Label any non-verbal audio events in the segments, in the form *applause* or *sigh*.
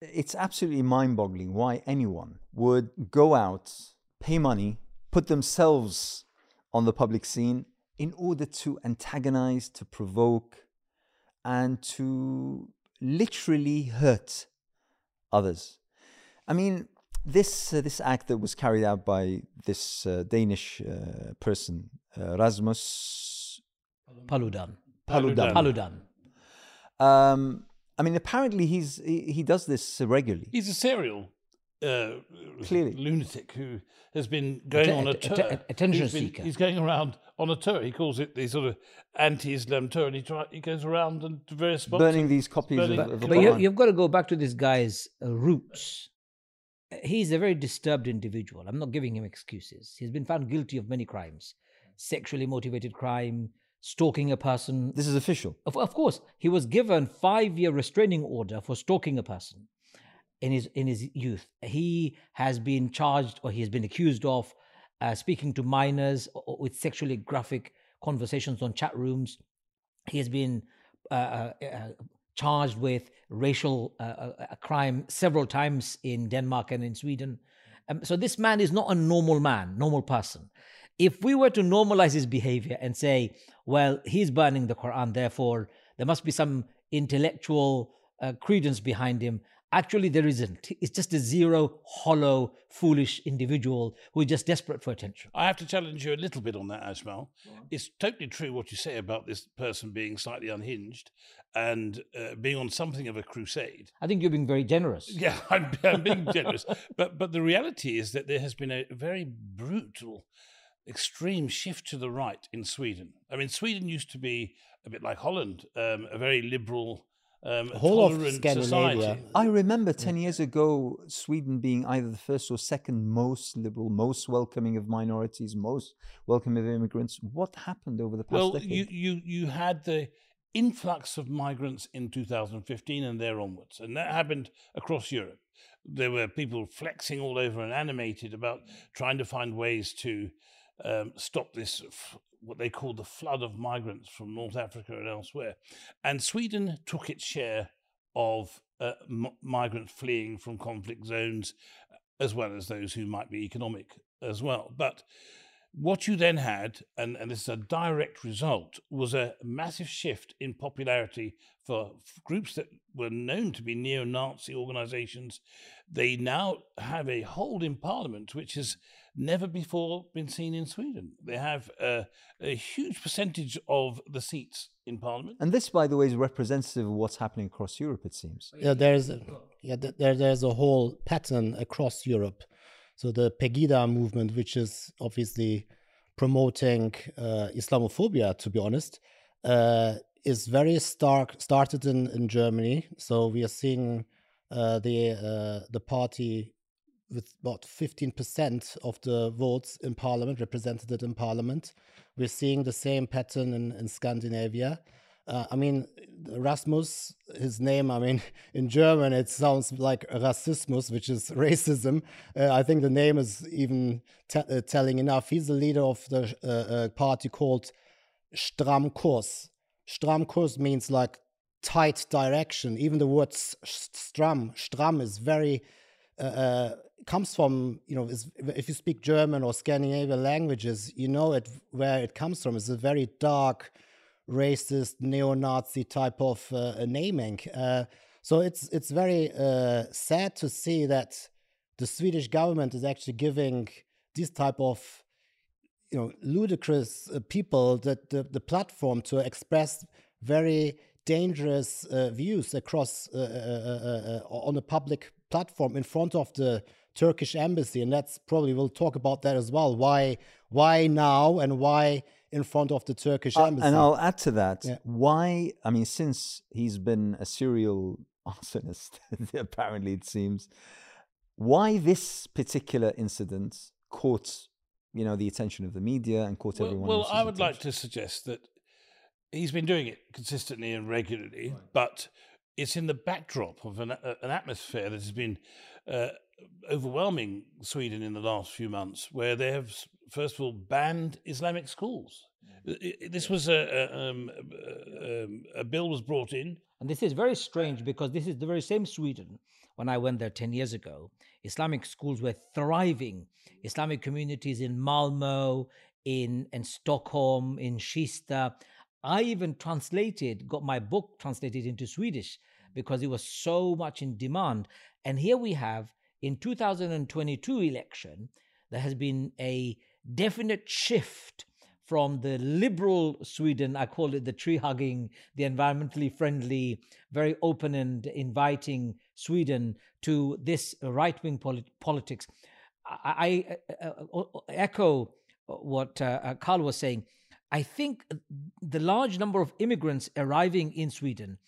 It's absolutely mind boggling why anyone would go out, pay money, put themselves on the public scene in order to antagonize, to provoke, and to literally hurt others. I mean, this uh, this act that was carried out by this uh, Danish uh, person, uh, Rasmus Paludan. Paludan. Paludan. Um, I mean, apparently he's he, he does this regularly. He's a serial uh, Clearly. lunatic who has been going Atten- on a att- tour. att- attention he's been- seeker. He's going around on a tour. He calls it the sort of anti-Islam tour, and he try, he goes around and to various spots. burning these copies burning- of, of the But you, you've got to go back to this guy's uh, roots. He's a very disturbed individual. I'm not giving him excuses. He's been found guilty of many crimes sexually motivated crime, stalking a person. This is official. Of, of course, he was given five year restraining order for stalking a person in his in his youth. He has been charged or he has been accused of uh, speaking to minors o- o- with sexually graphic conversations on chat rooms. He has been uh, uh, uh, charged with racial uh, uh, crime several times in Denmark and in Sweden. Um, so this man is not a normal man, normal person. If we were to normalize his behavior and say, well, he's burning the Quran, therefore there must be some intellectual uh, credence behind him. Actually, there isn't. It's just a zero, hollow, foolish individual who is just desperate for attention. I have to challenge you a little bit on that, Ajmal. It's totally true what you say about this person being slightly unhinged and uh, being on something of a crusade. I think you're being very generous. *laughs* Yeah, I'm, I'm being generous, but but the reality is that there has been a very brutal, extreme shift to the right in Sweden. I mean, Sweden used to be a bit like Holland, um, a very liberal, um, Whole tolerant Scandinavia. society. I remember 10 years ago, Sweden being either the first or second most liberal, most welcoming of minorities, most welcoming of immigrants. What happened over the past Well, decade? you, you you had the influx of migrants in 2015 and there onwards, and that happened across Europe. There were people flexing all over and animated about trying to find ways to um, stop this what they call the flood of migrants from North Africa and elsewhere, and Sweden took its share of uh, m- migrants fleeing from conflict zones, as well as those who might be economic as well, but. What you then had, and, and this is a direct result, was a massive shift in popularity for f- groups that were known to be neo Nazi organizations. They now have a hold in parliament which has never before been seen in Sweden. They have a, a huge percentage of the seats in parliament. and this, by the way, is representative of what's happening across Europe, it seems. Yeah, there's yeah there there's a whole pattern across Europe. So the Pegida movement, which is obviously promoting uh, Islamophobia, to be honest, uh, is very stark. Started in in Germany, so we are seeing uh, the uh, the party with about 15% of the votes in parliament represented in parliament. We're seeing the same pattern in, in Scandinavia. Uh, I mean, Rasmus, his name, I mean, *laughs* in German, it sounds like Rassismus, which is *laughs* racism. Uh, I think the name is even uh, telling enough. He's the leader of the uh, uh, party called Stramkurs. Stramkurs means like tight direction. Even the word stram, stram is very uh, comes from you know if you speak German or Scandinavian languages, you know it where it comes from. It's a very dark, racist, neo-Nazi type of uh, naming. Uh, so it's it's very uh, sad to see that the Swedish government is actually giving this type of you know ludicrous uh, people that the, the platform to express very dangerous uh, views across uh, uh, uh, uh, on a public platform in front of the Turkish embassy and that's probably we'll talk about that as well why why now and why in front of the Turkish Uh, embassy. and I'll add to that Yeah. why, I mean, since he's been a serial *laughs* arsonist, apparently it seems, why this particular incident caught, you know, the attention of the media and caught Well, everyone well I would like to suggest that he's been doing it consistently and regularly, but it's in the backdrop of an, a- an atmosphere that has been uh, overwhelming Sweden in the last few months, where they have, first of all, banned Islamic schools. I- This was a, a, um, a- um, a bill was brought in And this is very strange because this is the very same Sweden when I went there 10 years ago. Islamic schools were thriving. Islamic communities in Malmo, in, in Stockholm, in Kista. I even translated, got my book translated into Swedish because it was so much in demand. And here we have in 2022 election, there has been a definite shift from the liberal Sweden, I call it the tree hugging, the environmentally friendly, very open and inviting Sweden, to this right wing polit- politics. I, I uh, uh, uh echo what uh, uh, Carl was saying. I think the large number of immigrants arriving in Sweden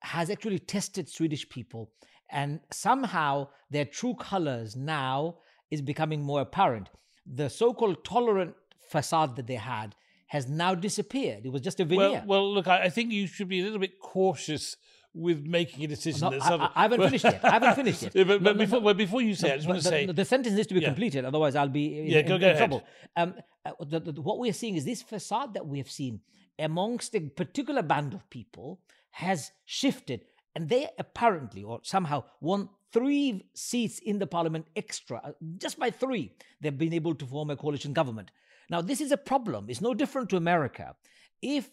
has actually tested Swedish people, and somehow their true colors now is becoming more apparent. The so called tolerant facade that they had has now disappeared. It was just a veneer. Well, well look, I, I think you should be a little bit cautious with making a decision. No, I, I, haven't finished yet. I haven't finished yet. *laughs* yeah, but, but no, before, no, well, before you say, it, I just want to say the sentence needs to be yeah. completed. Otherwise, I'll be in, yeah, go, in, go in trouble. Um, uh, the, the, what we're seeing is this facade that we have seen amongst a particular band of people has shifted, and they apparently or somehow won three seats in the parliament extra, uh, just by three. They've been able to form a coalition government. Now, this is a problem. It's no different to America. If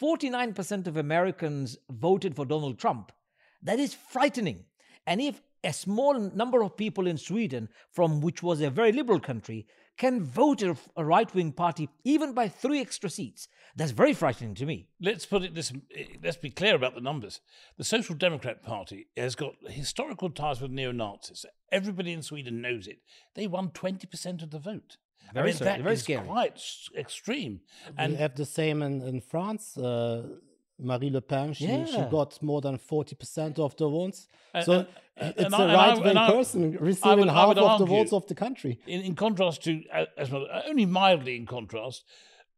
49% of Americans voted for Donald Trump, that is frightening. And if a small number of people in Sweden, from which was a very liberal country, can vote a, right wing party even by three extra seats. That's very frightening to me. Let's put it this let's be clear about the numbers. The Social Democrat Party has got historical ties with neo Nazis. Everybody in Sweden knows it. They won 20% of the vote. Very, I mean, that very is scary. quite extreme. And we have the same in, in France. Uh, Marie Le Pen, she, yeah. she got more than 40% of the votes. So and, it's a right wing person receiving would, half of the votes of the country. In, in contrast to, uh, as well, uh, only mildly in contrast,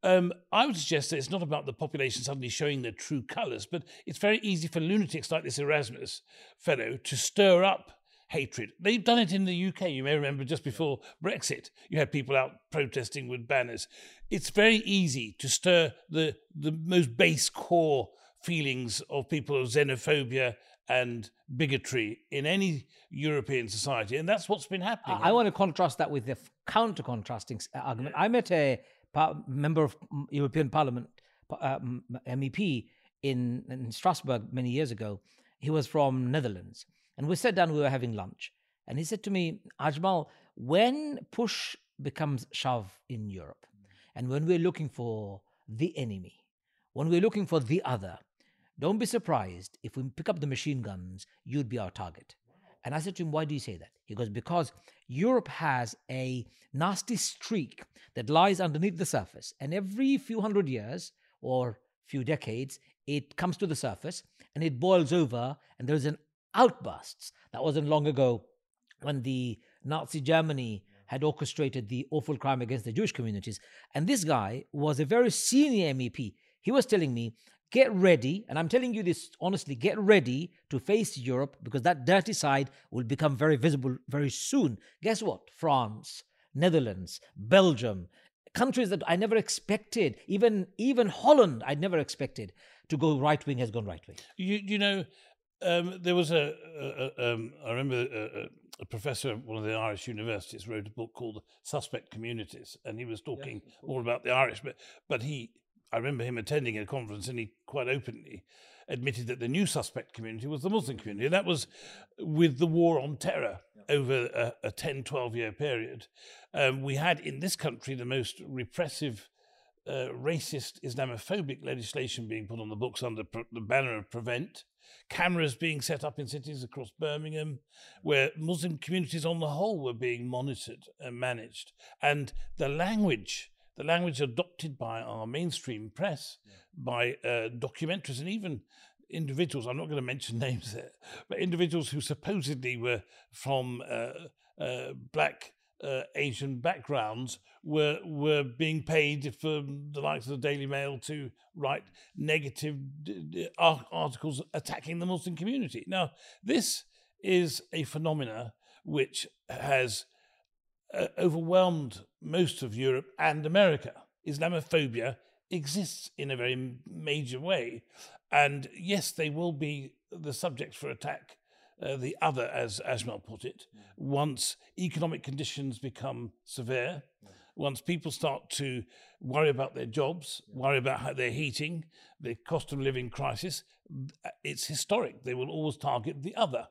um, I would suggest that it's not about the population suddenly showing their true colours, but it's very easy for lunatics like this Erasmus fellow to stir up hatred. They've done it in the UK. You may remember just before Brexit, you had people out protesting with banners. It's very easy to stir the, the most base core feelings of people of xenophobia and bigotry in any European society. And that's what's been happening. I, I want to contrast that with the counter contrasting uh, argument. I met a par- member of European Parliament, uh, MEP, in, in Strasbourg many years ago. He was from Netherlands and we sat down, we were having lunch. And he said to me, Ajmal, when push becomes shove in Europe, and when we're looking for the enemy, when we're looking for the other, don't be surprised if we pick up the machine guns, you'd be our target. And I said to him, Why do you say that? He goes, Because Europe has a nasty streak that lies underneath the surface. And every few hundred years or few decades, it comes to the surface and it boils over, and there's an outbursts. That wasn't long ago when the Nazi Germany had orchestrated the awful crime against the Jewish communities. And this guy was a very senior MEP. He was telling me, get ready, and I'm telling you this honestly, get ready to face Europe because that dirty side will become very visible very soon. Guess what? France, Netherlands, Belgium, countries that I never expected, even even Holland, I'd never expected to go right wing has gone right wing. You you know, um, there was a, a, a um, I remember a, a, professor at one of the Irish universities wrote a book called Suspect Communities, and he was talking all about the Irish. But but he, I remember him attending a conference, and he quite openly admitted that the new suspect community was the Muslim community. And that was with the war on terror over a, a 10, 12 year period. Um, we had in this country the most repressive. Uh, racist Islamophobic legislation being put on the books under pr- the banner of Prevent, cameras being set up in cities across Birmingham, where Muslim communities on the whole were being monitored and managed. And the language, the language adopted by our mainstream press, yeah. by uh, documentaries, and even individuals, I'm not going to mention *laughs* names there, but individuals who supposedly were from uh, uh, black uh, Asian backgrounds were were being paid for the likes of the Daily Mail to write negative articles attacking the Muslim community. Now, this is a phenomena which has uh, overwhelmed most of Europe and America. Islamophobia exists in a very major way, and yes, they will be the subject for attack, uh, the other, as Ajmal put it, once economic conditions become severe, once people start to worry about their jobs, worry about how their heating, the cost of living crisis, it's historic. They will always target the other.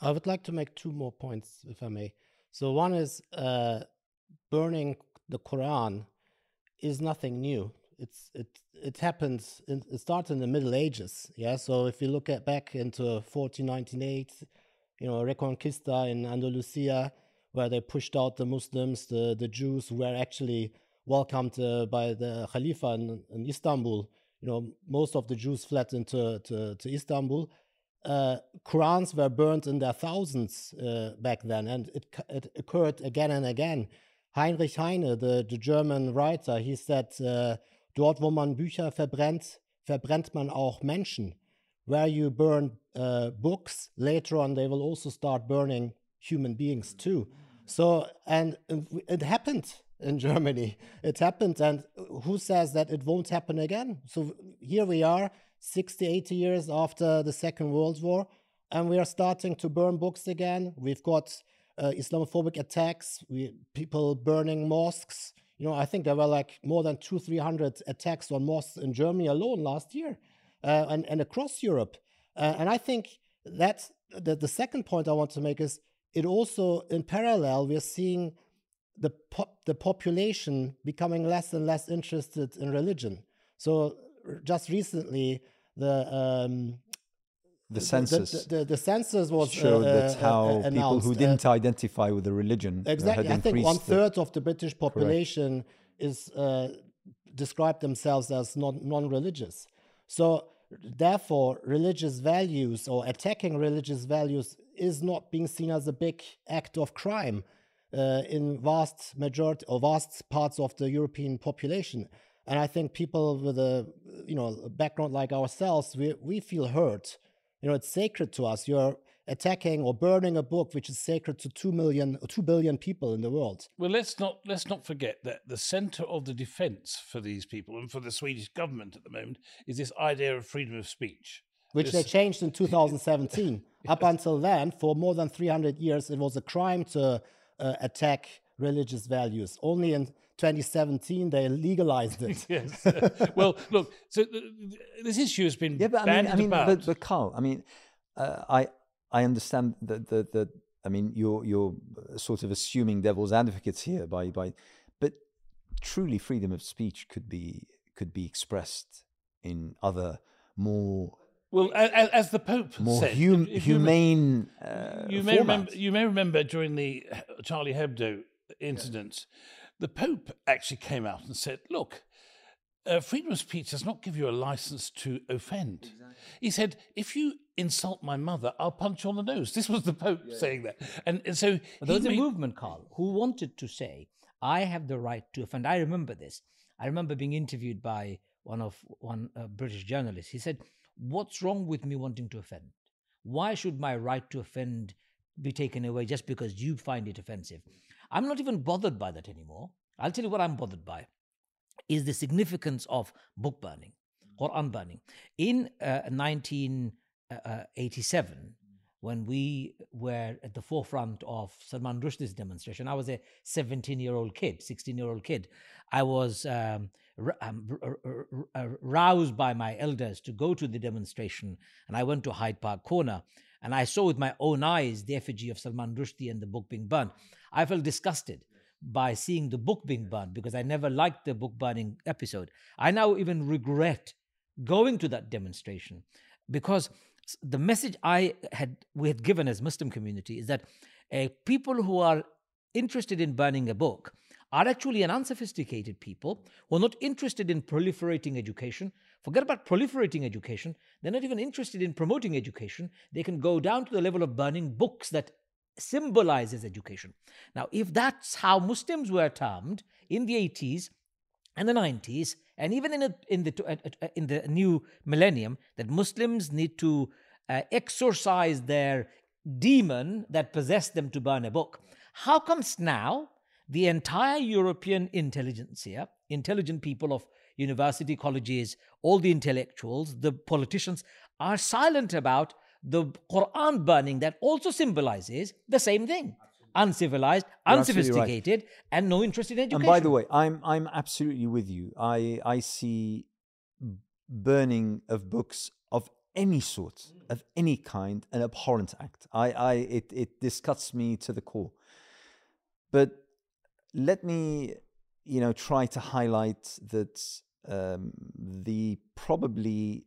I would like to make two more points, if I may. So, one is uh, burning the Quran is nothing new. It's it it happens. In, it started in the Middle Ages. Yeah. So if you look at back into 1498, you know, Reconquista in Andalusia, where they pushed out the Muslims, the the Jews were actually welcomed uh, by the Khalifa in, in, Istanbul. You know, most of the Jews fled into to, to Istanbul. Uh, Qurans were burned in their thousands uh, back then, and it, it occurred again and again. Heinrich Heine, the, the German writer, he said, uh, dort wo man Bücher verbrennt, verbrennt man auch Menschen. Where you burn uh, books, later on they will also start burning human beings too. So, and it happened in Germany. It happened, and who says that it won't happen again? So here we are, 60, 80 years after the Second World War, and we are starting to burn books again. We've got uh, Islamophobic attacks, we, people burning mosques. You know, I think there were like more than two, three hundred attacks on mosques in Germany alone last year, uh, and and across Europe. Uh, and I think that the, the second point I want to make is it also, in parallel, we're seeing the the population becoming less and less interested in religion. So just recently, the um, the census. The, the, the, census was showed uh, that how uh, people who didn't identify with the religion exactly. I think one third of the British population Correct. is uh, described themselves as non non-religious. So therefore, religious values or attacking religious values is not being seen as a big act of crime uh, in vast majority or vast parts of the European population. And I think people with a you know background like ourselves, we we feel hurt you know, it's sacred to us. You're attacking or burning a book which is sacred to two million or two billion people in the world. Well, let's not let's not forget that the centre of the defence for these people and for the Swedish government at the moment is this idea of freedom of speech. Which this... they changed in *laughs* 2017. yes. Up until then, for more than 300 years, it was a crime to uh, attack religious values. Only in 2017 they legalized it. *laughs* yes. well, look, so this issue has been yeah, but I mean, I mean. But, but Carl, I mean, uh, I I understand that the, the I mean, you're you're sort of assuming devil's advocates here by by, but truly, freedom of speech could be could be expressed in other more well, as, as, the Pope more said, hum, humane. You, uh, you may remember. You may remember during the Charlie Hebdo incidents, the Pope actually came out and said, look, uh, freedom of speech does not give you a license to offend. Exactly. He said, if you insult my mother, I'll punch you on the nose. *laughs* This was the Pope yeah. saying that. And, and so there was made... a movement, Carl, who wanted to say, I have the right to offend. I remember this. I remember being interviewed by one of one uh, British journalist. He said, What's wrong with me wanting to offend? Why should my right to offend be taken away just because you find it offensive? I'm not even bothered by that anymore. I'll tell you what I'm bothered by is the significance of book burning, Quran burning. In uh, 1987, uh, when we were at the forefront of Salman Rushdie's demonstration, I was a 17 year old kid, 16 year old kid. I was um, um, roused by my elders to go to the demonstration, and I went to Hyde Park Corner. And I saw with my own eyes the effigy of Salman Rushdie and the book being burned. I felt disgusted by seeing the book being burned because I never liked the book burning episode. I now even regret going to that demonstration because the message I had we had given as Muslim community is that uh, people who are interested in burning a book are actually an unsophisticated people who are not interested in proliferating education. Forget about proliferating education. They're not even interested in promoting education. They can go down to the level of burning books that symbolizes education. Now, if that's how Muslims were termed in the 80s and the 90s, and even in, a, in, the, in the new millennium, that Muslims need to uh, exorcise their demon that possessed them to burn a book, how comes now the entire European intelligentsia, intelligent people of university colleges, all the intellectuals, the politicians, are silent about the Quran burning that also symbolizes the same thing uncivilized, absolutely right. unsophisticated, and no interest in education. And by the way, I'm I'm absolutely with you. I I see burning of books of any sort, mm. of any kind, an abhorrent act. I I it it disgusts me to the core. But let me, you know, try to highlight that um, the probably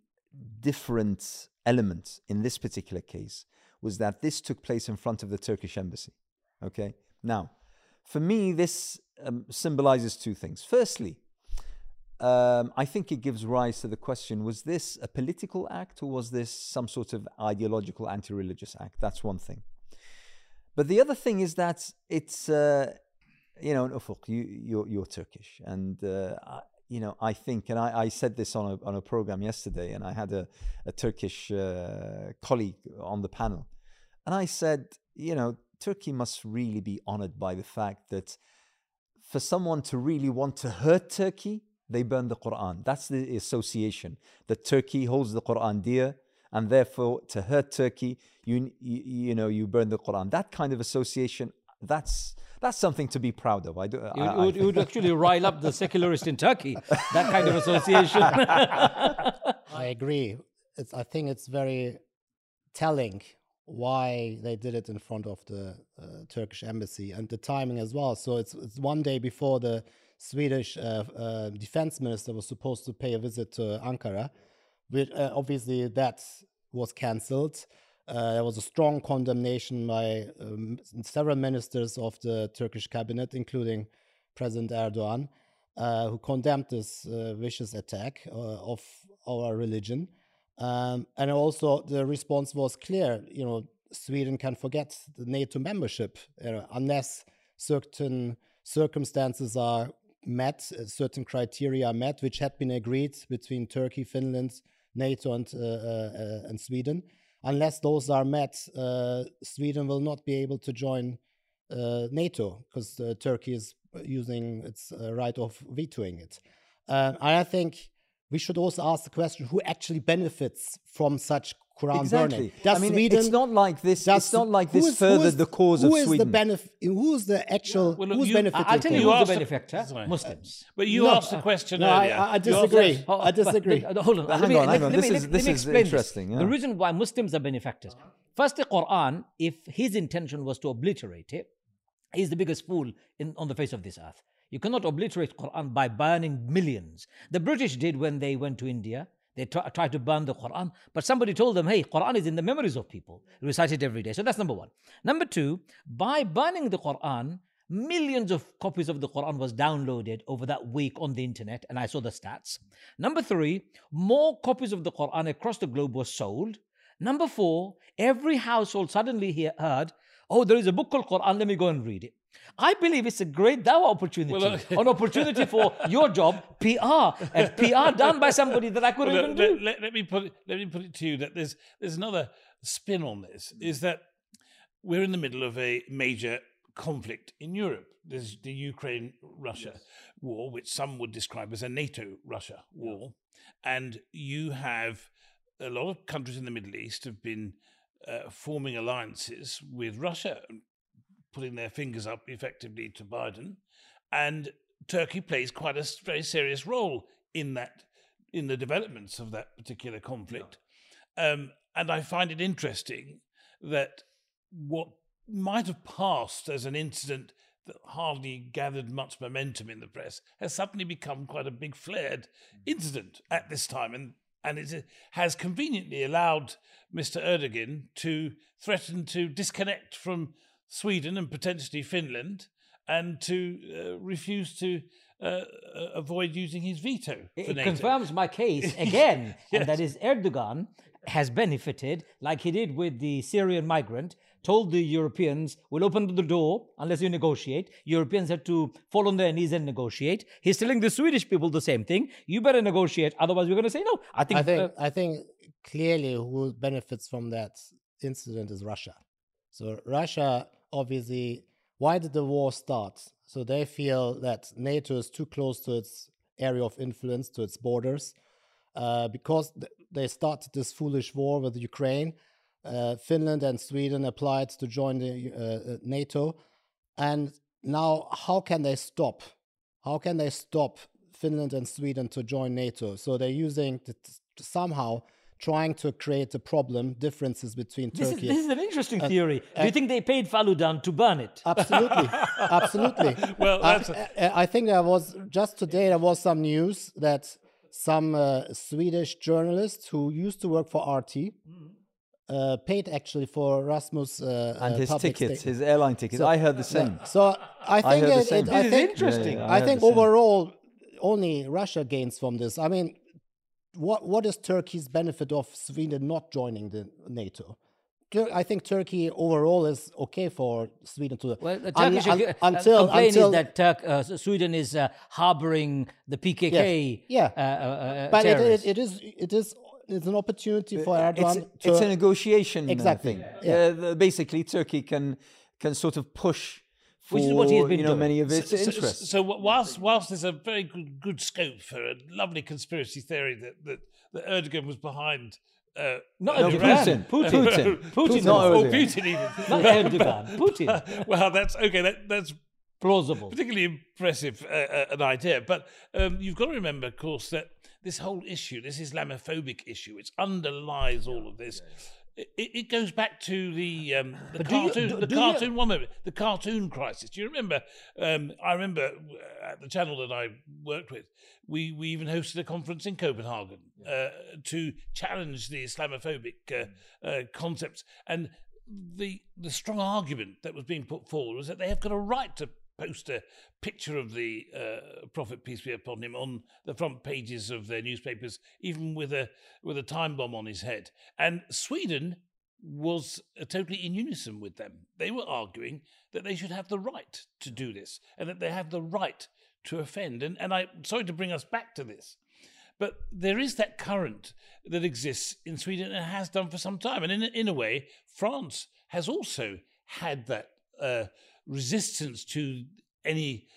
different element in this particular case was that this took place in front of the Turkish embassy. Okay. Now, for me, this um, symbolizes two things. Firstly, um, I think it gives rise to the question was this a political act or was this some sort of ideological anti religious act? That's one thing. But the other thing is that it's, uh, you know, Ufuk, you, you're, you're Turkish. And, uh, I, you know, I think, and I, I, said this on a, on a program yesterday, and I had a, a Turkish uh, colleague on the panel. And I said, you know, Turkey must really be honored by the fact that for someone to really want to hurt Turkey, they burn the Quran. That's the association that Turkey holds the Quran dear, and therefore to hurt Turkey, you, you you know you burn the Quran. That kind of association, that's that's something to be proud of. I do. You, I, you would, you would actually rile up the secularist in Turkey. That kind of association. *laughs* I agree. It's, I think it's very telling why they did it in front of the uh, Turkish embassy and the timing as well. So it's, it's one day before the Swedish uh, uh, defense minister was supposed to pay a visit to Ankara. Which, uh, obviously, that was cancelled. Uh, there was a strong condemnation by um, several ministers of the Turkish cabinet, including President Erdogan, uh, who condemned this vicious attack of our religion. Um, and also the response was clear. You know, Sweden can forget the NATO membership uh, unless certain circumstances are met, uh, certain criteria are met, which had been agreed between Turkey, Finland, NATO, and uh, uh and Sweden. Unless those are met, uh, Sweden will not be able to join uh, NATO because Turkey is using its right of vetoing it. and I think we should also ask the question who actually benefits from such Quran exactly. burning. Does I mean, Sweden, it's not like this. It's not like this is, furthered the cause of Sweden. The benef- who's the actual? Yeah. Well, look, who's you, benefiting? I'll tell you, you who's the benefactor. Muslims. But you no, asked the question no, earlier. I, I disagree. Oh, I disagree. But, hold on. But let hang me, on, hang on. Let, this me, is, let, this me is interesting. This. Yeah. The reason why Muslims are benefactors. First, the Quran, if his intention was to obliterate it, he's the biggest fool in, on the face of this earth. You cannot obliterate Quran by burning millions. The British did when they went to India. They try, tried to burn the Quran, but somebody told them, hey, Quran is in the memories of people, recite it every day. So that's number one. Number two, by burning the Quran, millions of copies of the Quran was downloaded over that week on the internet, and I saw the stats. Number three, more copies of the Quran across the globe were sold. Number four, every household suddenly heard, oh, there is a book called Quran, let me go and read it. I believe it's a great dawah opportunity, well, uh, an opportunity for your job, PR, and PR done by somebody that I couldn't well, even let, do. Let, let, me put it, let me put it to you that there's there's another spin on this is that we're in the middle of a major conflict in Europe. There's the Ukraine Russia yes. war, which some would describe as a NATO Russia war, and you have a lot of countries in the Middle East have been uh, forming alliances with Russia putting their fingers up effectively to Biden, and Turkey plays quite a very serious role in that in the developments of that particular conflict. Um, and I find it interesting that what might have passed as an incident that hardly gathered much momentum in the press has suddenly become quite a big flared incident at this time and and it has conveniently allowed Mr. Erdogan to threaten to disconnect from Sweden and potentially Finland, and to uh, refuse to uh, uh avoid using his veto. it NATO. confirms my *laughs* case again, yes. and that is Erdogan has benefited, like he did with the Syrian migrant, told the Europeans, we'll open the door unless you negotiate. Europeans had to fall on their knees and negotiate. He's telling the Swedish people the same thing. You better negotiate, otherwise we're going to say no. I think, I think, uh, I think clearly who benefits from that incident is Russia. So Russia obviously, why did the war start? So they feel that NATO is too close to its area of influence, to its borders, uh, because th- they started this foolish war with Ukraine. Uh, Finland and Sweden applied to join the uh, uh NATO, and now how can they stop? How can they stop Finland and Sweden to join NATO? So they're using somehow trying to create a problem, differences between this Turkey. Is, this is an interesting theory. Do you think they paid Paludan to burn it? Absolutely, *laughs* absolutely. well, I, think there was just today there was some news that some uh, Swedish journalists who used to work for RT. Mm. Uh, paid actually for Rasmus uh, and uh, his tickets, his airline tickets. So, I heard the same. So I think I it, it, I think interesting. Yeah, yeah, I, I think overall only Russia gains from this. I mean, what what is Turkey's benefit of Sweden not joining the NATO? I think Turkey overall is okay for Sweden to. Well, the Turkish un, un, uh, until until is that Turk, uh, Sweden is uh, harboring the PKK. Yes, yeah, uh, uh, but it, it, it is it is it's an opportunity for Erdogan. It's, to, it's a negotiation exactly. thing. Yeah. basically, Turkey can can sort of push for Which is what he has been you know, doing. many of its so, interests. So, so, whilst whilst there's a very good, good scope for a lovely conspiracy theory that that, that Erdogan was behind. Uh, not no, Putin. *laughs* Putin. Putin. Putin. Putin. Not or Putin even. Not *laughs* Erdogan. Putin. *laughs* well, that's okay. That, that's plausible. Particularly impressive uh, uh, an idea. But um, you've got to remember, of course, that this whole issue, this Islamophobic issue, which underlies all of this. It, it, goes back to the um, the cartoon, you, do, the do cartoon. You... One moment, the cartoon crisis. Do you remember? Um, I remember at the channel that I worked with, we we even hosted a conference in Copenhagen uh, to challenge the Islamophobic uh, uh, concepts and the the strong argument that was being put forward was that they have got a right to post a picture of the uh, Prophet peace be upon him on the front pages of their newspapers, even with a with a time bomb on his head. And Sweden was uh, totally in unison with them. They were arguing that they should have the right to do this and that they have the right to offend. And and I'm sorry to bring us back to this. But there is that current that exists in Sweden and has done for some time. And in, in a way, France has also had that uh, resistance to any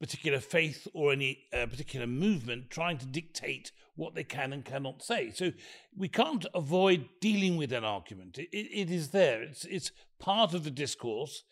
particular faith or any uh, particular movement trying to dictate what they can and cannot say. So we can't avoid dealing with an argument. It, it, is there. It's it's part of the discourse,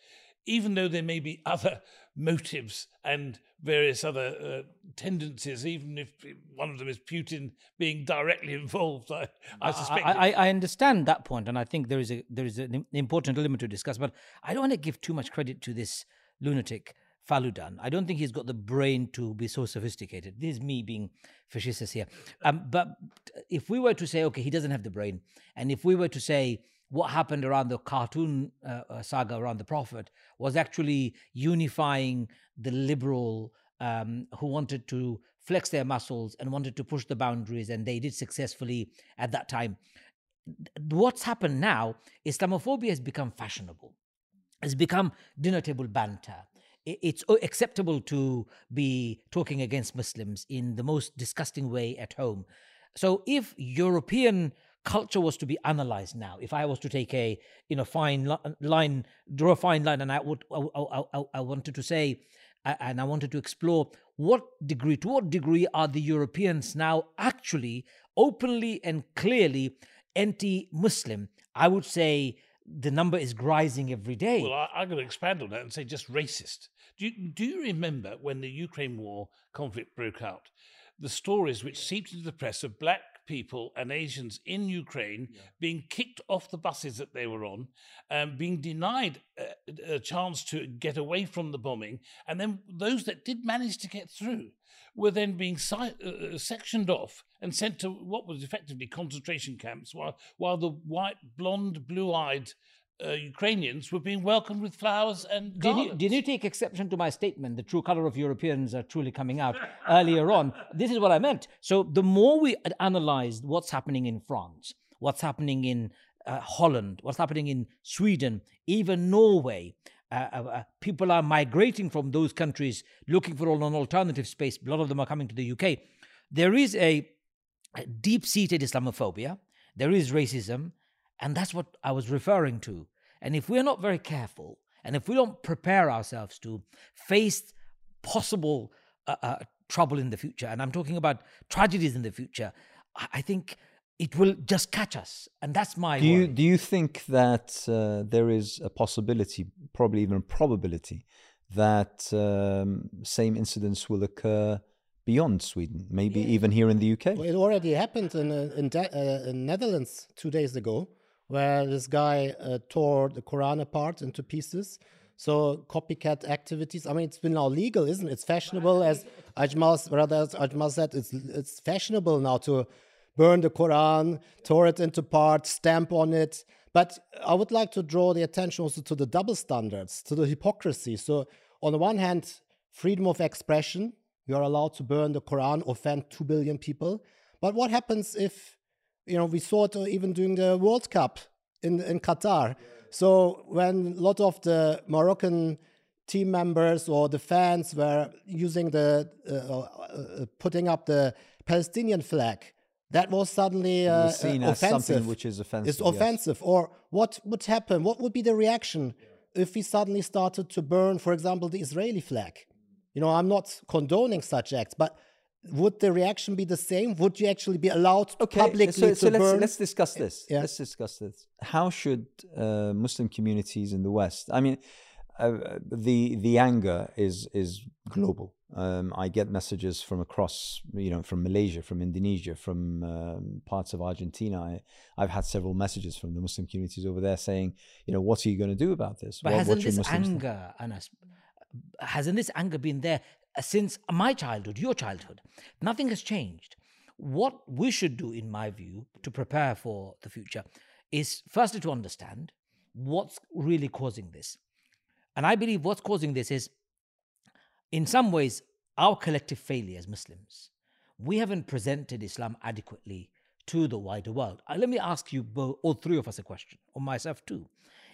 even though there may be other motives and various other uh, tendencies, even if one of them is Putin being directly *laughs* involved. I, I suspect. I, I, understand that point, and I think there is a there is an important element to discuss. But I don't want to give too much credit to this lunatic Paludan. I don't think he's got the brain to be so sophisticated. This is me being facetious here. Um, but if we were to say, okay, he doesn't have the brain, and if we were to say what happened around the cartoon uh, uh saga around the Prophet was actually unifying the liberal um, who wanted to flex their muscles and wanted to push the boundaries, and they did successfully at that time. What's happened now, Islamophobia has become fashionable. It's become dinner table banter. It's acceptable to be talking against Muslims in the most disgusting way at home. So if European culture was to be analyzed now, if I was to take a you know fine line, draw a fine line, and I would I, I, I, wanted to say and I wanted to explore what degree, to what degree are the Europeans now actually openly and clearly anti Muslim? I would say the number is rising every day. Well, I, am going to expand on that and say just racist. Do you, do you remember when the Ukraine war conflict broke out? The stories which seeped into the press of black people and Asians in Ukraine yeah. being kicked off the buses that they were on, um, being denied a, a, chance to get away from the bombing, and then those that did manage to get through were then being si- uh, uh sectioned off and sent to what was effectively concentration camps, while while the white, blonde, blue-eyed uh, Ukrainians were being welcomed with flowers and did you, did you, take exception to my statement? The true color of Europeans are truly coming out *laughs* earlier on. This is what I meant. So the more we analyzed what's happening in France, what's happening in uh, Holland, what's happening in Sweden, even Norway. Uh, uh, uh people are migrating from those countries looking for an alternative space. A lot of them are coming to the UK. There is a, a deep seated Islamophobia, there is racism, and that's what I was referring to. And if we're not very careful, and if we don't prepare ourselves to face possible uh, uh, trouble in the future, and I'm talking about tragedies in the future, I think it will just catch us. And that's my Do you worry. do you think that uh, there is a possibility, probably even a probability, that um, same incidents will occur beyond Sweden, maybe even here in the UK? Well, it already happened in uh, in, De- uh, in Netherlands two days ago, where this guy uh, tore the Quran apart into pieces. So copycat activities. I mean, it's been now legal, isn't it? It's fashionable, as Ajmal, rather as Ajmal said, it's it's fashionable now to burn the Quran, tore it into parts, stamp on it. But I would like to draw the attention also to the double standards, to the hypocrisy. So on the one hand, freedom of expression, you are allowed to burn the Quran, offend two billion people. But what happens if, you know, we saw it even during the World Cup in, in Qatar. So when a lot of the Moroccan team members or the fans were using the, uh, uh, uh, putting up the Palestinian flag, that was suddenly uh, seen uh, as something offensive. which is offensive, It's yes. offensive. Or what would happen? What would be the reaction if we suddenly started to burn, for example, the Israeli flag? You know, I'm not condoning such acts, but would the reaction be the same? Would you actually be allowed publicly so, so to let's, burn? let's discuss this. Yeah. Let's discuss this. How should uh, Muslim communities in the West? I mean, uh, the the anger is is global. Um, I get messages from across, you know, from Malaysia, from Indonesia, from um, parts of Argentina. I, I've had several messages from the Muslim communities over there saying, you know, what are you going to do about this? But What- hasn't what this Muslims anger, Anas, hasn't this anger been there since my childhood, your childhood? Nothing has changed. What we should do, in my view, to prepare for the future is firstly to understand what's really causing this. And I believe what's causing this is, in some ways, our collective failure as Muslims. We haven't presented Islam adequately to the wider world. Uh, let me ask you, both, all three of us, a question, or myself too.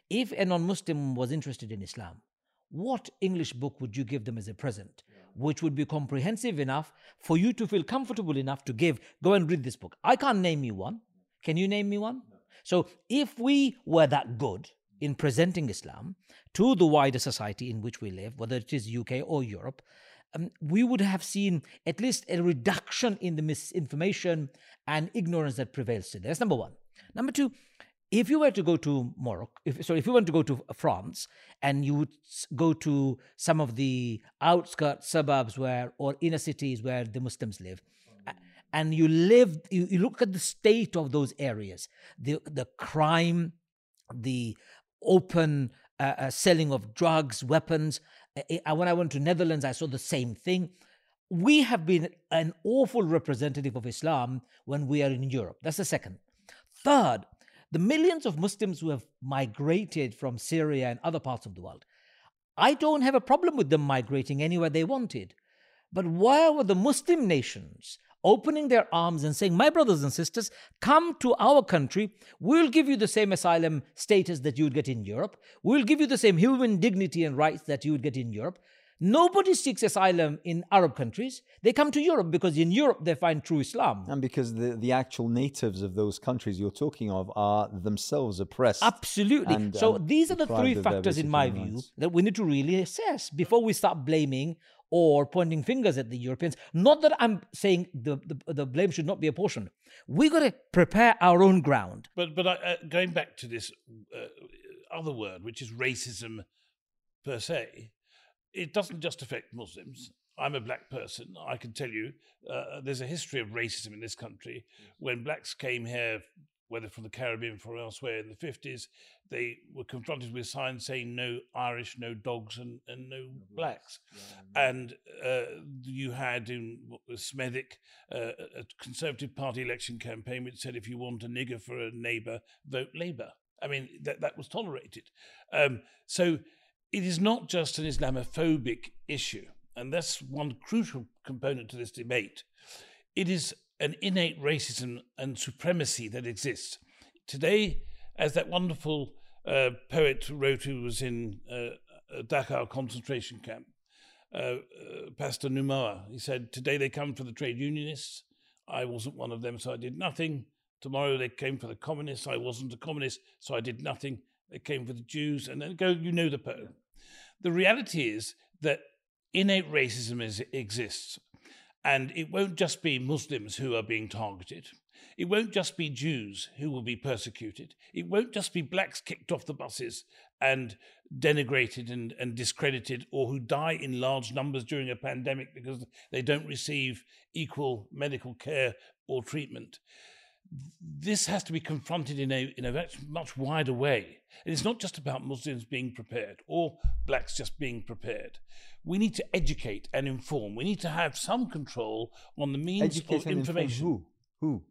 If a non Muslim was interested in Islam, what English book would you give them as a present, which would be comprehensive enough for you to feel comfortable enough to give? Go and read this book. I can't name you one. Can you name me one? So, if we were that good in presenting Islam to the wider society in which we live, whether it is UK or Europe, um, we would have seen at least a reduction in the misinformation and ignorance that prevails today. That's number one. Number two, if you were to go to Morocco, if, sorry, if you were to go to France and you would go to some of the outskirts suburbs where or inner cities where the Muslims live, and you live, you, you look at the state of those areas, the the crime, the open uh, uh, selling of drugs, weapons. Uh, uh, when I went to Netherlands, I saw the same thing. We have been an awful representative of Islam when we are in Europe. That's the second. Third, the millions of Muslims who have migrated from Syria and other parts of the world. I don't have a problem with them migrating anywhere they wanted. But why were the Muslim nations opening their arms and saying, My brothers and sisters, come to our country. We'll give you the same asylum status that you would get in Europe. We'll give you the same human dignity and rights that you would get in Europe. Nobody seeks asylum in Arab countries. They come to Europe because in Europe they find true Islam. And because the, the actual natives of those countries you're talking of are themselves oppressed. Absolutely. and- so and these are the three factors, in my view, rights. that we need to really assess before we start blaming or pointing fingers at the Europeans. Not that I'm saying the, the, the blame should not be apportioned. We've got to prepare our own ground. But but uh, going back to this uh, other word, which is racism per se, it doesn't just affect Muslims. I'm a black person. I can tell you uh, there's a history of racism in this country. When blacks came here, whether from the Caribbean or elsewhere in the 50s, they were confronted with signs saying no Irish, no dogs, and, and no blacks. And uh, you had in what was Smethwick uh, a Conservative Party election campaign which said if you want a nigger for a neighbour, vote Labour. I mean, that, that was tolerated. Um, so it is not just an Islamophobic issue, and that's one crucial component to this debate. It is an innate racism and supremacy that exists. Today, as that wonderful uh, poet wrote who was in uh, Dachau concentration camp, uh, uh, Pastor Niemöller, he said, Today they come for the trade unionists. I wasn't one of them, so I did nothing. Tomorrow they came for the communists. I wasn't a communist, so I did nothing. They came for the Jews, and then go, you know the poem. The reality is that innate racism is, exists, and it won't just be Muslims who are being targeted. It won't just be Jews who will be persecuted. It won't just be blacks kicked off the buses and denigrated and, and discredited, or who die in large numbers during a pandemic because they don't receive equal medical care or treatment. This has to be confronted in a in a much wider way. And it's not just about Muslims being prepared or blacks just being prepared. We need to educate and inform. We need to have some control on the means Educate of information. Who? Who?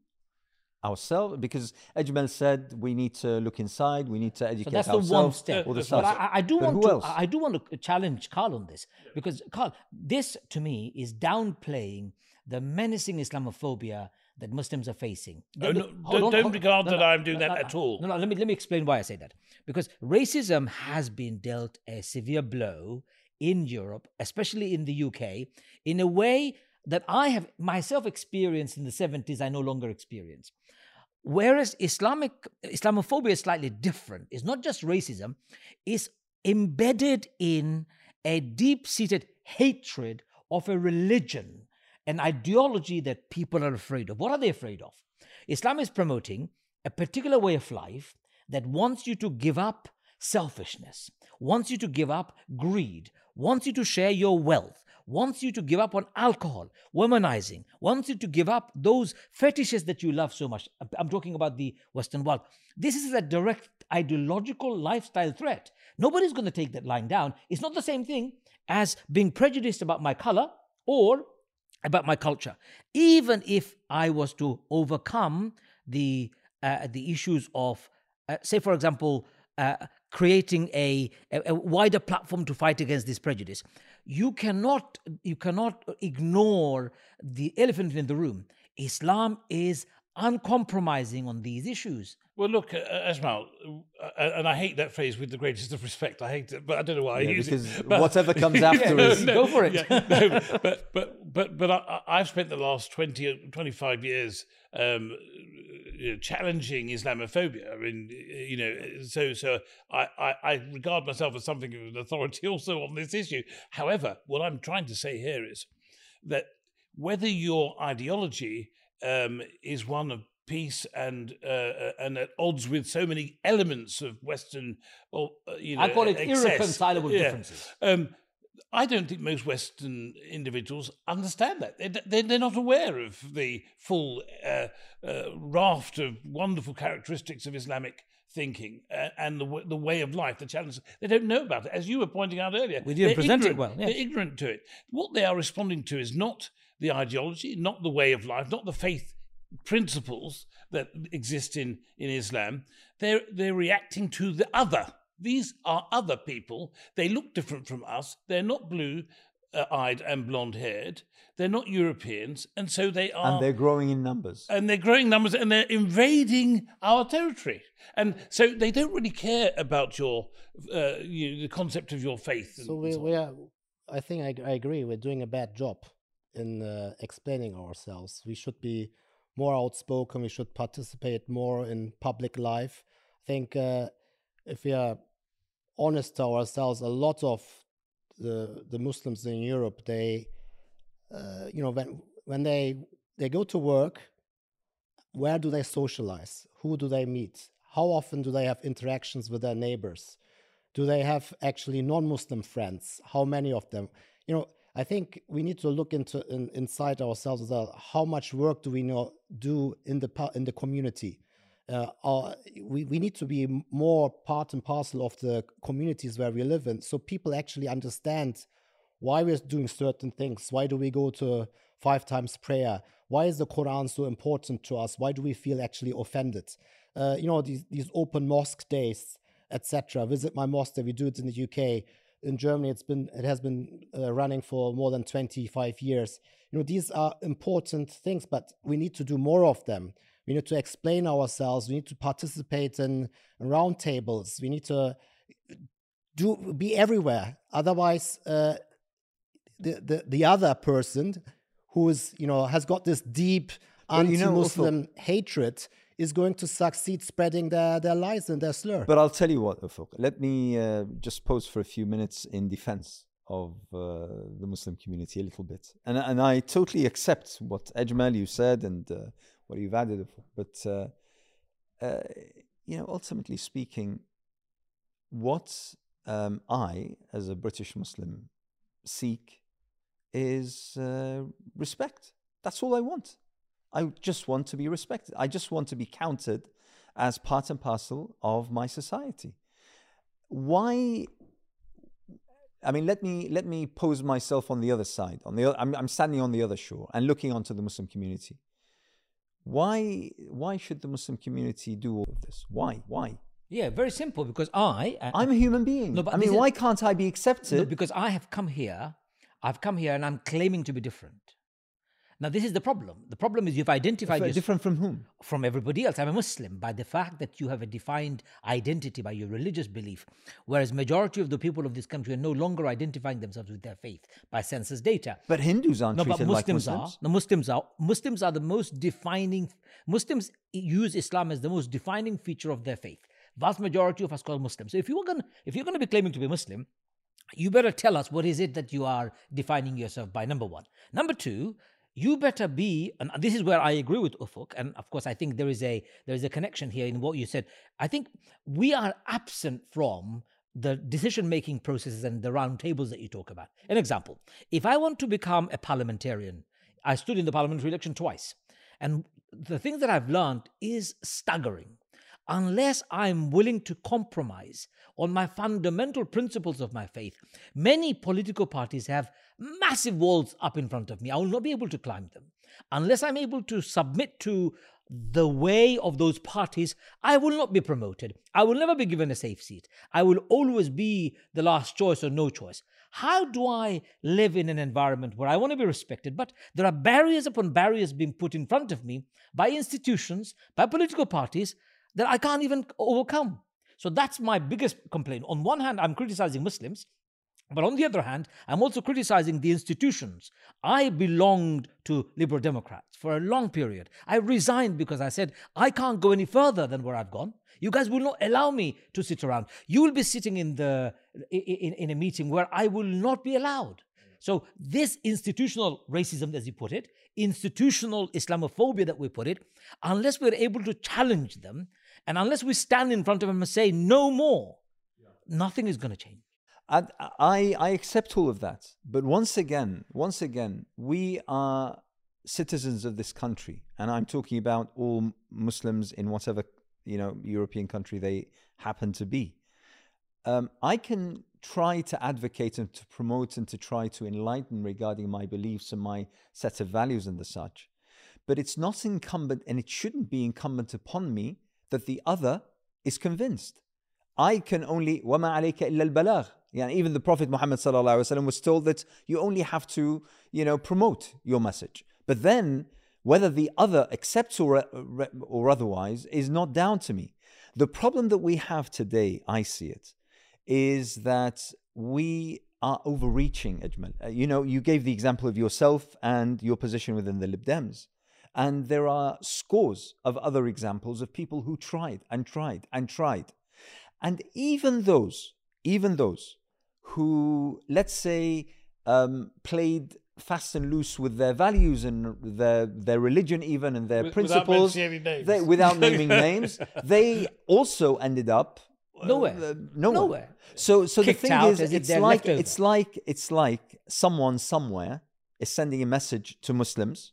Ourselves? Because Ajmal said we need to look inside, we need to educate So that's the one step. all the But. I, I do But want who to. else? I do want to challenge Carl on this because Carl, this to me is downplaying the menacing Islamophobia that Muslims are facing. Oh, no, don't- on, don't regard no, that no, I'm doing that at all. No, no. Let me let me explain why I say that. Because racism has been dealt a severe blow in Europe, especially in the UK, in a way that I have myself experienced in the 70s. I no longer experience. Whereas Islamic Islamophobia is slightly different. It's not just racism, it's embedded in a deep-seated hatred of a religion, an ideology that people are afraid of. What are they afraid of? Islam is promoting a particular way of life that wants you to give up selfishness, wants you to give up greed, wants you to share your wealth, wants you to give up on alcohol, womanizing, wants you to give up those fetishes that you love so much. I'm talking about the Western world. This is a direct ideological lifestyle threat. Nobody's going to take that lying down. It's not the same thing as being prejudiced about my color or about my culture. Even if I was to overcome the uh, the issues of, uh, say, for example, uh, creating a, a, a wider platform to fight against this prejudice, you cannot you cannot ignore the elephant in the room. Islam is uncompromising on these issues. Well, look, uh, Ajmal, uh, and I hate that phrase with the greatest of respect. I hate it, but I don't know why Yeah, I use because it. but- whatever comes *laughs* after Yeah, is go for it. Yeah, no, but but but but I, I've spent the last 20, 25 years um, you know, challenging Islamophobia. I mean, you know, so so I, I, I regard myself as something of an authority *laughs* also on this issue. However, what I'm trying to say here is that whether your ideology um, is one of peace and uh, and at odds with so many elements of Western, or uh, you know, I call it excess. irreconcilable Yeah. differences. Um, I don't think most Western individuals understand that. They're, they're, they're not aware of the full uh, uh, raft of wonderful characteristics of Islamic thinking uh, and the, w- the way of life, the challenges. They don't know about it. As you were pointing out earlier, We didn't present it well, yes. They're ignorant to it. What they are responding to is not the ideology, not the way of life, not the faith principles that exist in, in Islam. They're, they're reacting to the other. These are other people. They look different from us. They're not blue uh, eyed and blonde haired. They're not Europeans. And so they are. and they're growing in numbers. and they're growing numbers and they're invading our territory. And so they don't really care about your uh, you know, the concept of your faith. And So we, so we are, I think I, I agree. We're doing a bad job in uh, explaining ourselves. We should be more outspoken. We should participate more in public life. I think uh, if we are honest to ourselves, a lot of the the Muslims in Europe, they, uh, you know, when when they they go to work, where do they socialize? Who do they meet? How often do they have interactions with their neighbors? do they have actually non-muslim friends how many of them you know i think we need to look into in, inside ourselves as well how much work do we know do in the in the community uh, our, we, we need to be more part and parcel of the communities where we live in so people actually understand why we're doing certain things why do we go to five times prayer why is the quran so important to us why do we feel actually offended uh, you know these, these open mosque days etc. Visit my mosque. We do it in the UK. In Germany, it's been it has been uh, running for more than 25 years. You know, these are important things, but we need to do more of them. We need to explain ourselves. We need to participate in roundtables. We need to do be everywhere. Otherwise, uh, the, the the other person who is you know has got this deep But you know, anti-Muslim hatred is going to succeed spreading their, their lies and their slur. But I'll tell you what, Ufuk, let me uh, just pause for a few minutes in defense of uh, the Muslim community a little bit, and and I totally accept what Ajmal you said and uh, what you've added. But uh, uh, you know, ultimately speaking, what um, I, as a British Muslim, seek is uh, respect. That's all I want. I just want to be respected. I just want to be counted as part and parcel of my society. Why? I mean, let me let me pose myself on the other side. On the other, I'm, I'm standing on the other shore and looking onto the Muslim community. Why why should the Muslim community do all of this? Why why? Yeah, very simple. Because I, uh, I'm a human being. No, but I mean, why can't I be accepted? no, because I have come here, I've come here and I'm claiming to be different. Now, this is the problem. The problem is you've identified yourself different from whom? from everybody else. I'm a Muslim by the fact that you have a defined identity by your religious belief, whereas majority of the people of this country are no longer identifying themselves with their faith by census data. But Hindus aren't No, but treated like Muslims, Muslims. are. No, Muslims are. Muslims are the most defining. Muslims use Islam as the most defining feature of their faith. Vast majority of us call Muslims. So if you were going, if you're going to be claiming to be Muslim, you better tell us what is it that you are defining yourself by. Number one. Number two. You better be, and this is where I agree with Ufuk, and of course I think there is a there is a connection here in what you said. I think we are absent from the decision making processes and the round tables that you talk about. An example: if I want to become a parliamentarian, I stood in the parliamentary election twice, and the thing that I've learned is staggering. Unless I'm willing to compromise on my fundamental principles of my faith, many political parties have massive walls up in front of me. I will not be able to climb them. Unless I'm able to submit to the way of those parties, I will not be promoted. I will never be given a safe seat. I will always be the last choice or no choice. How do I live in an environment where I want to be respected, but there are barriers upon barriers being put in front of me by institutions, by political parties that I can't even overcome? So that's my biggest complaint. On one hand, I'm criticizing Muslims. But on the other hand, I'm also criticizing the institutions. I belonged to Liberal Democrats for a long period. I resigned because I said, I can't go any further than where I've gone. You guys will not allow me to sit around. You will be sitting in, the, in, in a meeting where I will not be allowed. So, this institutional racism, as you put it, institutional Islamophobia that we put it, unless we're able to challenge them and unless we stand in front of them and say, no more, nothing is going to change. I, I I accept all of that, but once again, once again, we are citizens of this country, and I'm talking about all Muslims in whatever you know European country they happen to be. Um, I can try to advocate and to promote and to try to enlighten regarding my beliefs and my set of values and the such, but it's not incumbent, and it shouldn't be incumbent upon me that the other is convinced. I can only وما عليك إلا البلاغ. Yeah, even the Prophet Muhammad sallallahu alaihi wasallam was told that you only have to, you know, promote your message. But then, whether the other accepts or or otherwise is not down to me. The problem that we have today, I see it, is that we are overreaching. Ajmal, Uh, you know, you gave the example of yourself and your position within the Lib Dems. And there are scores of other examples of people who tried and tried and tried. And even those, even those who, let's say, um, played fast and loose with their values and their their religion, even and their With- principles, mentioning any names. they, without naming *laughs* names, they also ended up uh, Nowhere. uh, nowhere. Nowhere. So, so the thing is, it's like it's like it's like someone somewhere is sending a message to Muslims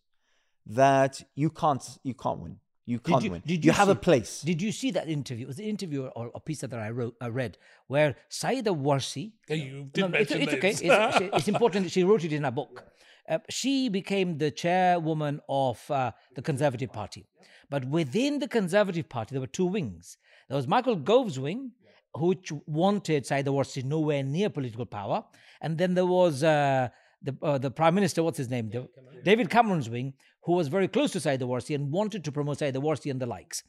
that you can't you can't win. You can't you- win. did you, you have a place. Did you see that interview? It was an interview or a piece that I wrote, I read, where Sayeeda Warsi. Yeah, you did No, no, it's, it's okay. It's, *laughs* it's- it's important. that She wrote it in a book. Uh, she became the chairwoman of uh, the Conservative Party. But within the Conservative Party, there were two wings. There was Michael Gove's wing, which wanted Sayeeda Warsi nowhere near political power. And then there was uh, the, uh, the Prime Minister, what's his name? David Cameron. David Cameron's wing, who was very close to Sayeeda Warsi and wanted to promote Sayeeda Warsi and the likes.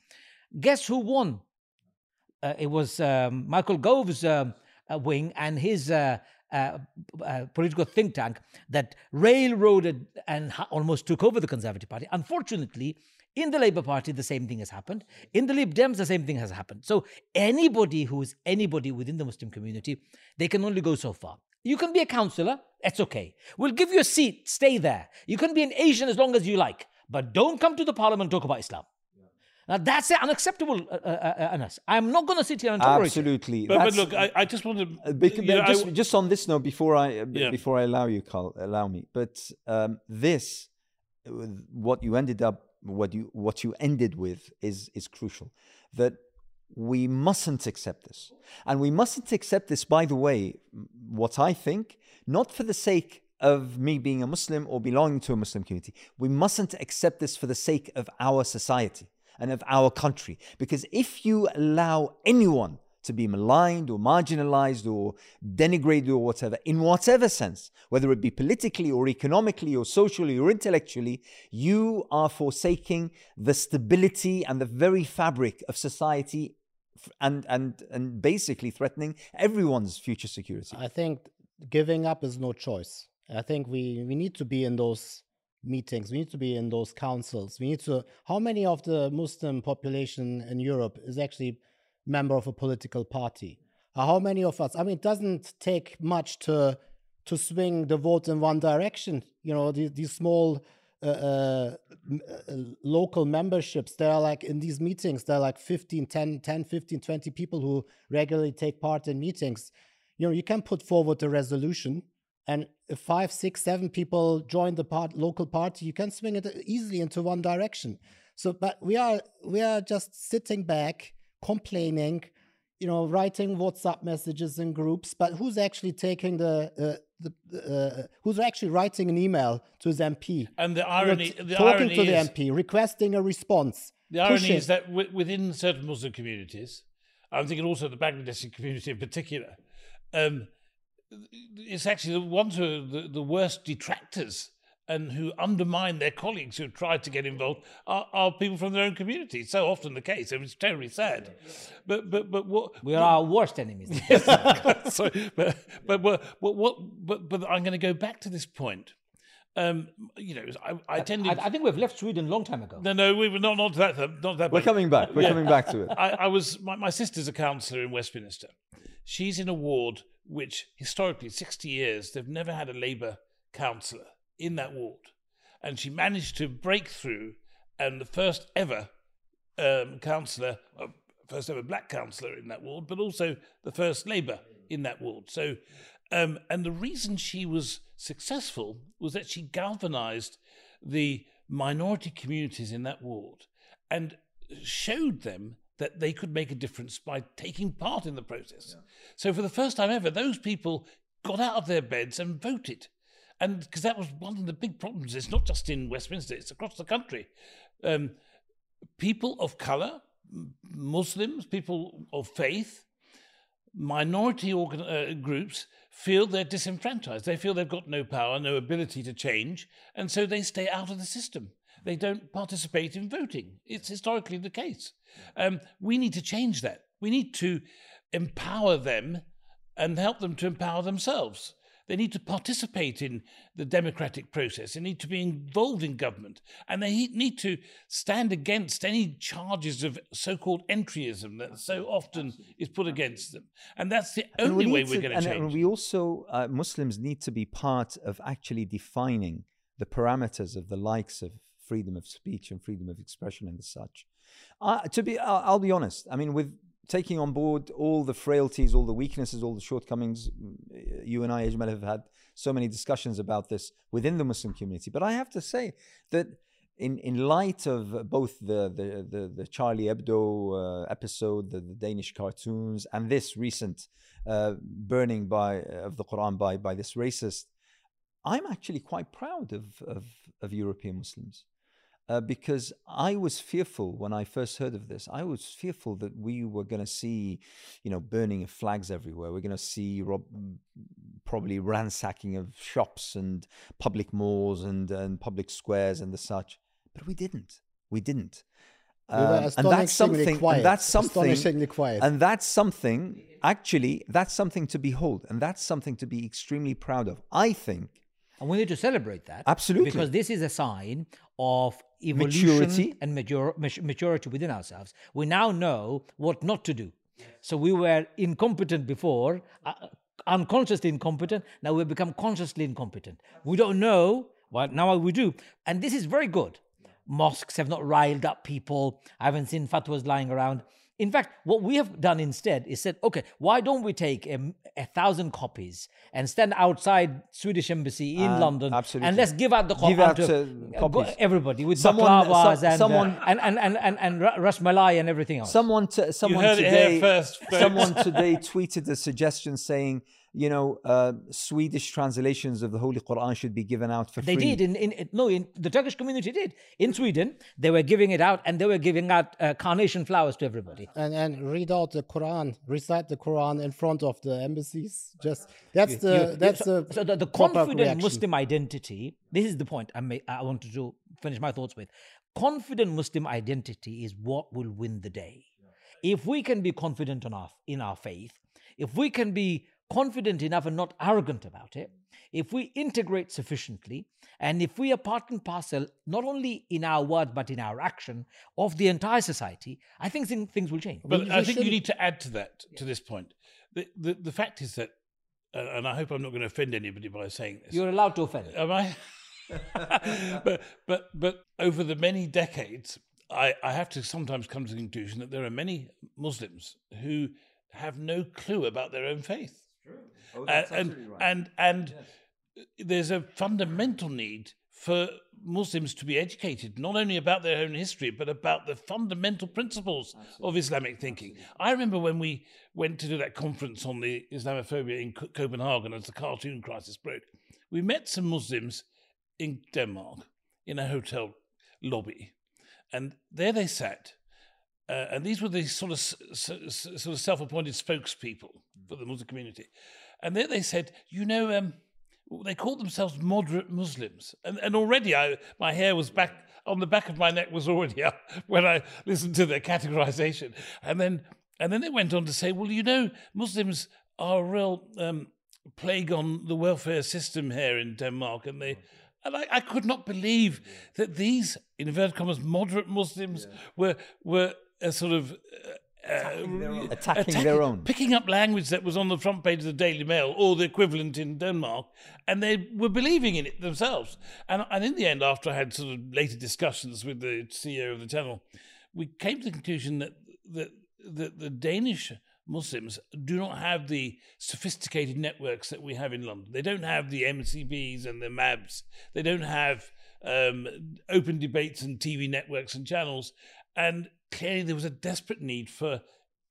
Guess who won? uh, it was um, Michael Gove's um, uh, wing and his uh, uh, uh, political think tank that railroaded and ha- almost took over the Conservative Party. Unfortunately, in the Labour Party, the same thing has happened. In the Lib Dems, the same thing has happened. So anybody who is anybody within the Muslim community, they can only go so far. You can be a counselor, that's okay. We'll give you a seat, stay there. You can be an Asian as long as you like, but don't come to the parliament and talk about Islam. Now that's unacceptable, uh, uh, uh, Anas. I'm not going to sit here and tolerate it. Absolutely. But, but look, I, I just want to. Uh, bec- you know, I just, w- just on this note, before I uh, Yeah. before I allow you, Carl, allow me. But um, this, uh, what you ended up, what you what you ended with, is is crucial. That we mustn't accept this, and we mustn't accept this. By the way, what I think, not for the sake of me being a Muslim or belonging to a Muslim community, we mustn't accept this for the sake of our society and of our country. Because if you allow anyone to be maligned or marginalized or denigrated or whatever, in whatever sense, whether it be politically or economically or socially or intellectually, you are forsaking the stability and the very fabric of society and, and, and basically threatening everyone's future security. I think giving up is no choice. I think we, we need to be in those meetings. We need to be in those councils. We need to. How many of the Muslim population in Europe is actually member of a political party? Uh, How many of us? I mean, it doesn't take much to to swing the vote in one direction. You know, these, these small uh, uh, uh, local memberships, there are like in these meetings, there are like 15, 10, 10, 15, 20 people who regularly take part in meetings. You know, you can put forward a resolution, and if five, six, seven people join the part, local party, you can swing it easily into one direction. So, but we are we are just sitting back, complaining, you know, writing WhatsApp messages in groups. But who's actually taking the uh, the uh, who's actually writing an email to his MP? and the irony, the talking irony to the is, MP, requesting a response. The irony is that within certain Muslim communities, I'm thinking also the Bangladeshi community in particular, um, it's actually the ones who are the, the worst detractors and who undermine their colleagues who try to get involved are, are people from their own community. It's so often the case. and It's terribly sad. But but but what We are our worst enemies. *laughs* *laughs* Sorry, but but what what, what but but I'm going to go back to this point. Um, you know, I, I tended. I, I think we've left Sweden a long time ago. no, no, we were not not that not that. We're point. coming back. We're Yeah. coming back to it. *laughs* I, I was my, my sister's a councillor in Westminster. She's in a ward which historically, sixty years, they've never had a Labour councillor in that ward, and she managed to break through, and the first ever um, councillor, uh, first ever black councillor in that ward, but also the first Labour in that ward. So, um, and the reason she was successful was that she galvanised the minority communities in that ward and showed them that they could make a difference by taking part in the process. So, for the first time ever, those people got out of their beds and voted. And because that was one of the big problems, it's not just in Westminster, it's across the country. Um, people of color, Muslims, people of faith, minority organ- uh, groups feel they're disenfranchised. They feel they've got no power, no ability to change, and so they stay out of the system. They don't participate in voting. It's historically the case. Um, we need to change that. We need to empower them and help them to empower themselves. They need to participate in the democratic process. They need to be involved in government. And they need to stand against any charges of so called entryism that so often is put against them. And that's the And we only way we're to- going to change. And we also, uh, Muslims need to be part of actually defining the parameters of the likes of freedom of speech and freedom of expression and such. Uh, to be, I'll, I'll be honest. I mean, with taking on board all the frailties, all the weaknesses, all the shortcomings, mm, you and I, Ajmal, have had so many discussions about this within the Muslim community. But I have to say that in, in light of both the, the, the, the Charlie Hebdo uh, episode, the, the Danish cartoons, and this recent uh, burning by of the Quran by, by this racist, I'm actually quite proud of, of, of European Muslims. Uh, because I was fearful when I first heard of this. I was fearful that we were going to see, you know, burning of flags everywhere. We're going to see rob- probably ransacking of shops and public malls and, and public squares and the such. But we didn't. We didn't. We Um, and that's something. quiet. And that's something. Astonishingly quiet. And that's something. Actually, that's something to behold, and that's something to be extremely proud of. I think And we need to celebrate that. Absolutely. Because this is a sign of evolution Maturity. and mature, maturity within ourselves. We now know what not to do. So we were incompetent before. Uh, unconsciously incompetent. Now we've become consciously incompetent. We don't know. Well, now we do. And this is very good. Mosques have not riled up people. I haven't seen fatwas lying around. In fact, what we have done instead is said, okay, why don't we take a, a thousand copies and stand outside Swedish embassy in Uh, London absolutely. and let's give out the Give out, to uh, uh, copies. everybody with Someone- baklavas so- and, uh, and, and, and, and, and ra- Malai and everything else. Someone, t- someone heard it today, here first, folks. someone today tweeted a suggestion saying, you know, uh, Swedish translations of the Holy Quran should be given out for They free. did in, in in- no in the Turkish community did in Sweden they were giving it out and they were giving out uh, carnation flowers to everybody. and and read out the Quran, recite the Quran in front of the embassies. Just that's the You- you- that's so, the so the, the confident reaction. Muslim identity. This is the point I may, I wanted to finish my thoughts with. Confident Muslim identity is what will win the day. If we can be confident enough in our faith, if we can be confident enough and not arrogant about it, if we integrate sufficiently, and if we are part and parcel, not only in our word but in our action of the entire society, I think things will change. But We- I we think you shouldn't- need to add to that, to this point. The, the, the fact is that, uh, and I hope I'm not going to offend anybody by saying this. You're allowed to offend. Am I? *laughs* but but but over the many decades, I, I have to sometimes come to the conclusion that there are many Muslims who have no clue about their own faith. Oh, and and, and and there's a fundamental need for Muslims to be educated not only about their own history but about the fundamental principles of Islamic thinking. I remember when we went to do that conference on the Islamophobia in Co- Copenhagen as the cartoon crisis broke. We met some Muslims in Denmark in a hotel lobby, and there they sat. Uh, and these were the sort of sort of self-appointed spokespeople for the Muslim community, and there they said, you know, um, they called themselves moderate Muslims, and and already I my hair was back on the back of my neck was already *laughs* up when I listened to their categorization, and then and then they went on to say, well, you know, Muslims are a real um, plague on the welfare system here in Denmark, and they. And I, I could not believe that these, in inverted commas, moderate Muslims were were a sort of uh, uh, Attacking their own. picking up language that was on the front page of the Daily Mail or the equivalent in Denmark, and they were believing in it themselves. And, and in the end, after I had sort of later discussions with the CEO of the channel, we came to the conclusion that that, that the Danish Muslims do not have the sophisticated networks that we have in London. They don't have the MCBs and the MABs. They don't have um, open debates and TV networks and channels. And clearly, there was a desperate need for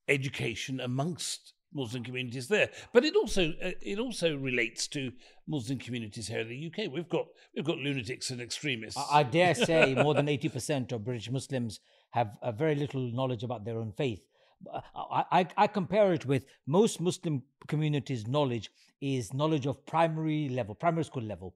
education amongst Muslim communities there. But it also uh, it also relates to Muslim communities here in the UK. We've got we've got lunatics and extremists. I I dare say *laughs* more than 80% of British Muslims have uh, very little knowledge about their own faith. Uh, I, I, I compare it with most Muslim communities' knowledge is knowledge of primary level, primary school level.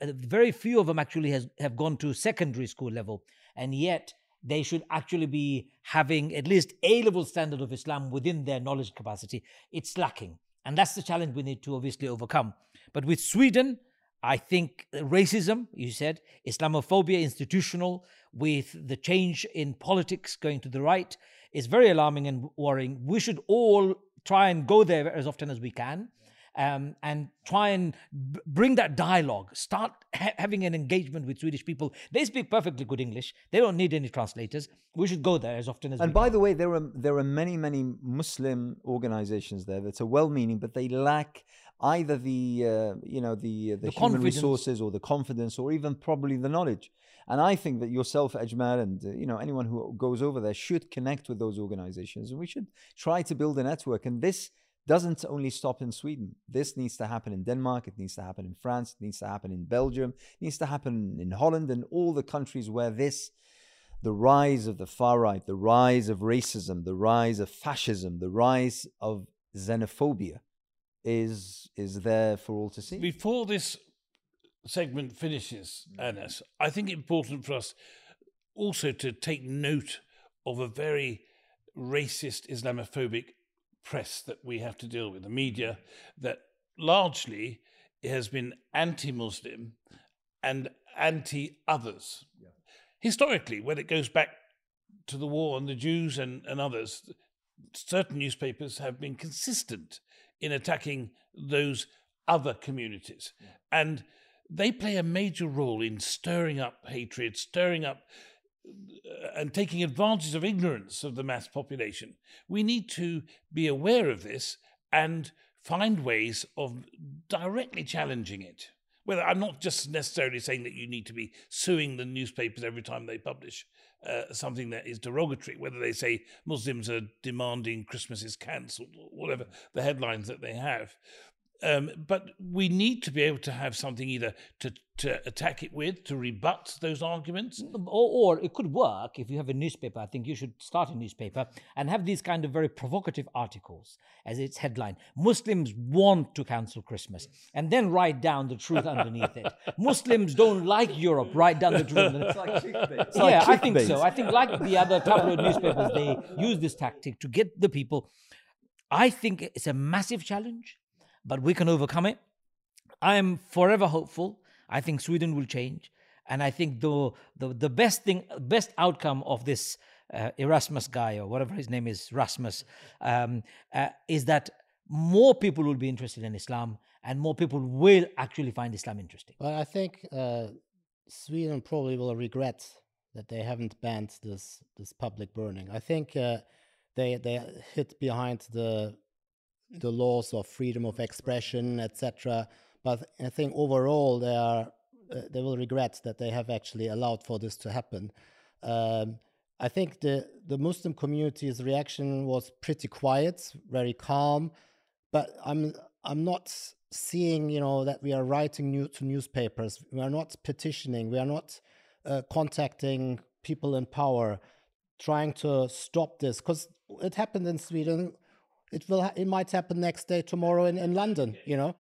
Uh, Very few of them actually has, have gone to secondary school level, and yet they should actually be having at least A level standard of Islam within their knowledge capacity. It's lacking. And that's the challenge we need to obviously overcome. But with Sweden, I think racism, you said, Islamophobia, institutional, with the change in politics going to the right, is very alarming and worrying. We should all try and go there as often as we can. Um, and try and b- bring that dialogue. Start ha- having an engagement with Swedish people. They speak perfectly good English. They don't need any translators. We should go there as often as And by the way, there are there are many many Muslim organizations there that are well-meaning, but they lack either the uh, you know the uh, the, The human confidence. resources or the confidence or even probably the knowledge. And I think that yourself, Ajmal, and uh, you know anyone who goes over there should connect with those organizations, and we should try to build a network. And this doesn't only stop in Sweden. This needs to happen in Denmark. It needs to happen in France. It needs to happen in Belgium. It needs to happen in Holland and all the countries where this the rise of the far right, the rise of racism, the rise of fascism, the rise of xenophobia is is there for all to see. Before this segment finishes, mm. Anas, I think it's important for us also to take note of a very racist Islamophobic press that we have to deal with, the media that largely has been anti Muslim and anti others. Historically, when it goes back to the war on the Jews and, and others, certain newspapers have been consistent in attacking those other communities. And they play a major role in stirring up hatred, stirring up and taking advantage of ignorance of the mass population. We need to be aware of this and find ways of directly challenging it. Well, I'm not just necessarily saying that you need to be suing the newspapers every time they publish uh, something that is derogatory, whether they say Muslims are demanding Christmas is cancelled or whatever the headlines that they have. Um, but we need to be able to have something either to, to attack it with, to rebut those arguments. Or, or it could work if you have a newspaper. I think you should start a newspaper and have these kind of very provocative articles as its headline. Muslims want to cancel Christmas, and then write down the truth underneath it. *laughs* Muslims don't like Europe. Write down the truth. It's like It's yeah, like I think so. I think like the other tabloid newspapers, they use this tactic to get the people. I think it's a massive challenge but we can overcome it. I am forever hopeful. I think Sweden will change, and I think the the, the best thing, best outcome of this uh, Erasmus guy or whatever his name is, Rasmus, um, uh, is that more people will be interested in Islam, and more people will actually find Islam interesting. Well, I think uh, Sweden probably will regret that they haven't banned this this public burning. I think uh, they they hid behind the the laws of freedom of expression, etc. But I think overall they are uh, they will regret that they have actually allowed for this to happen. Um, I think the the Muslim community's reaction was pretty quiet, very calm, but I'm I'm not seeing you know that we are writing new to newspapers. We are not petitioning. We are not uh, contacting people in power, trying to stop this because it happened in Sweden it will ha- it might happen next day tomorrow in, in london you know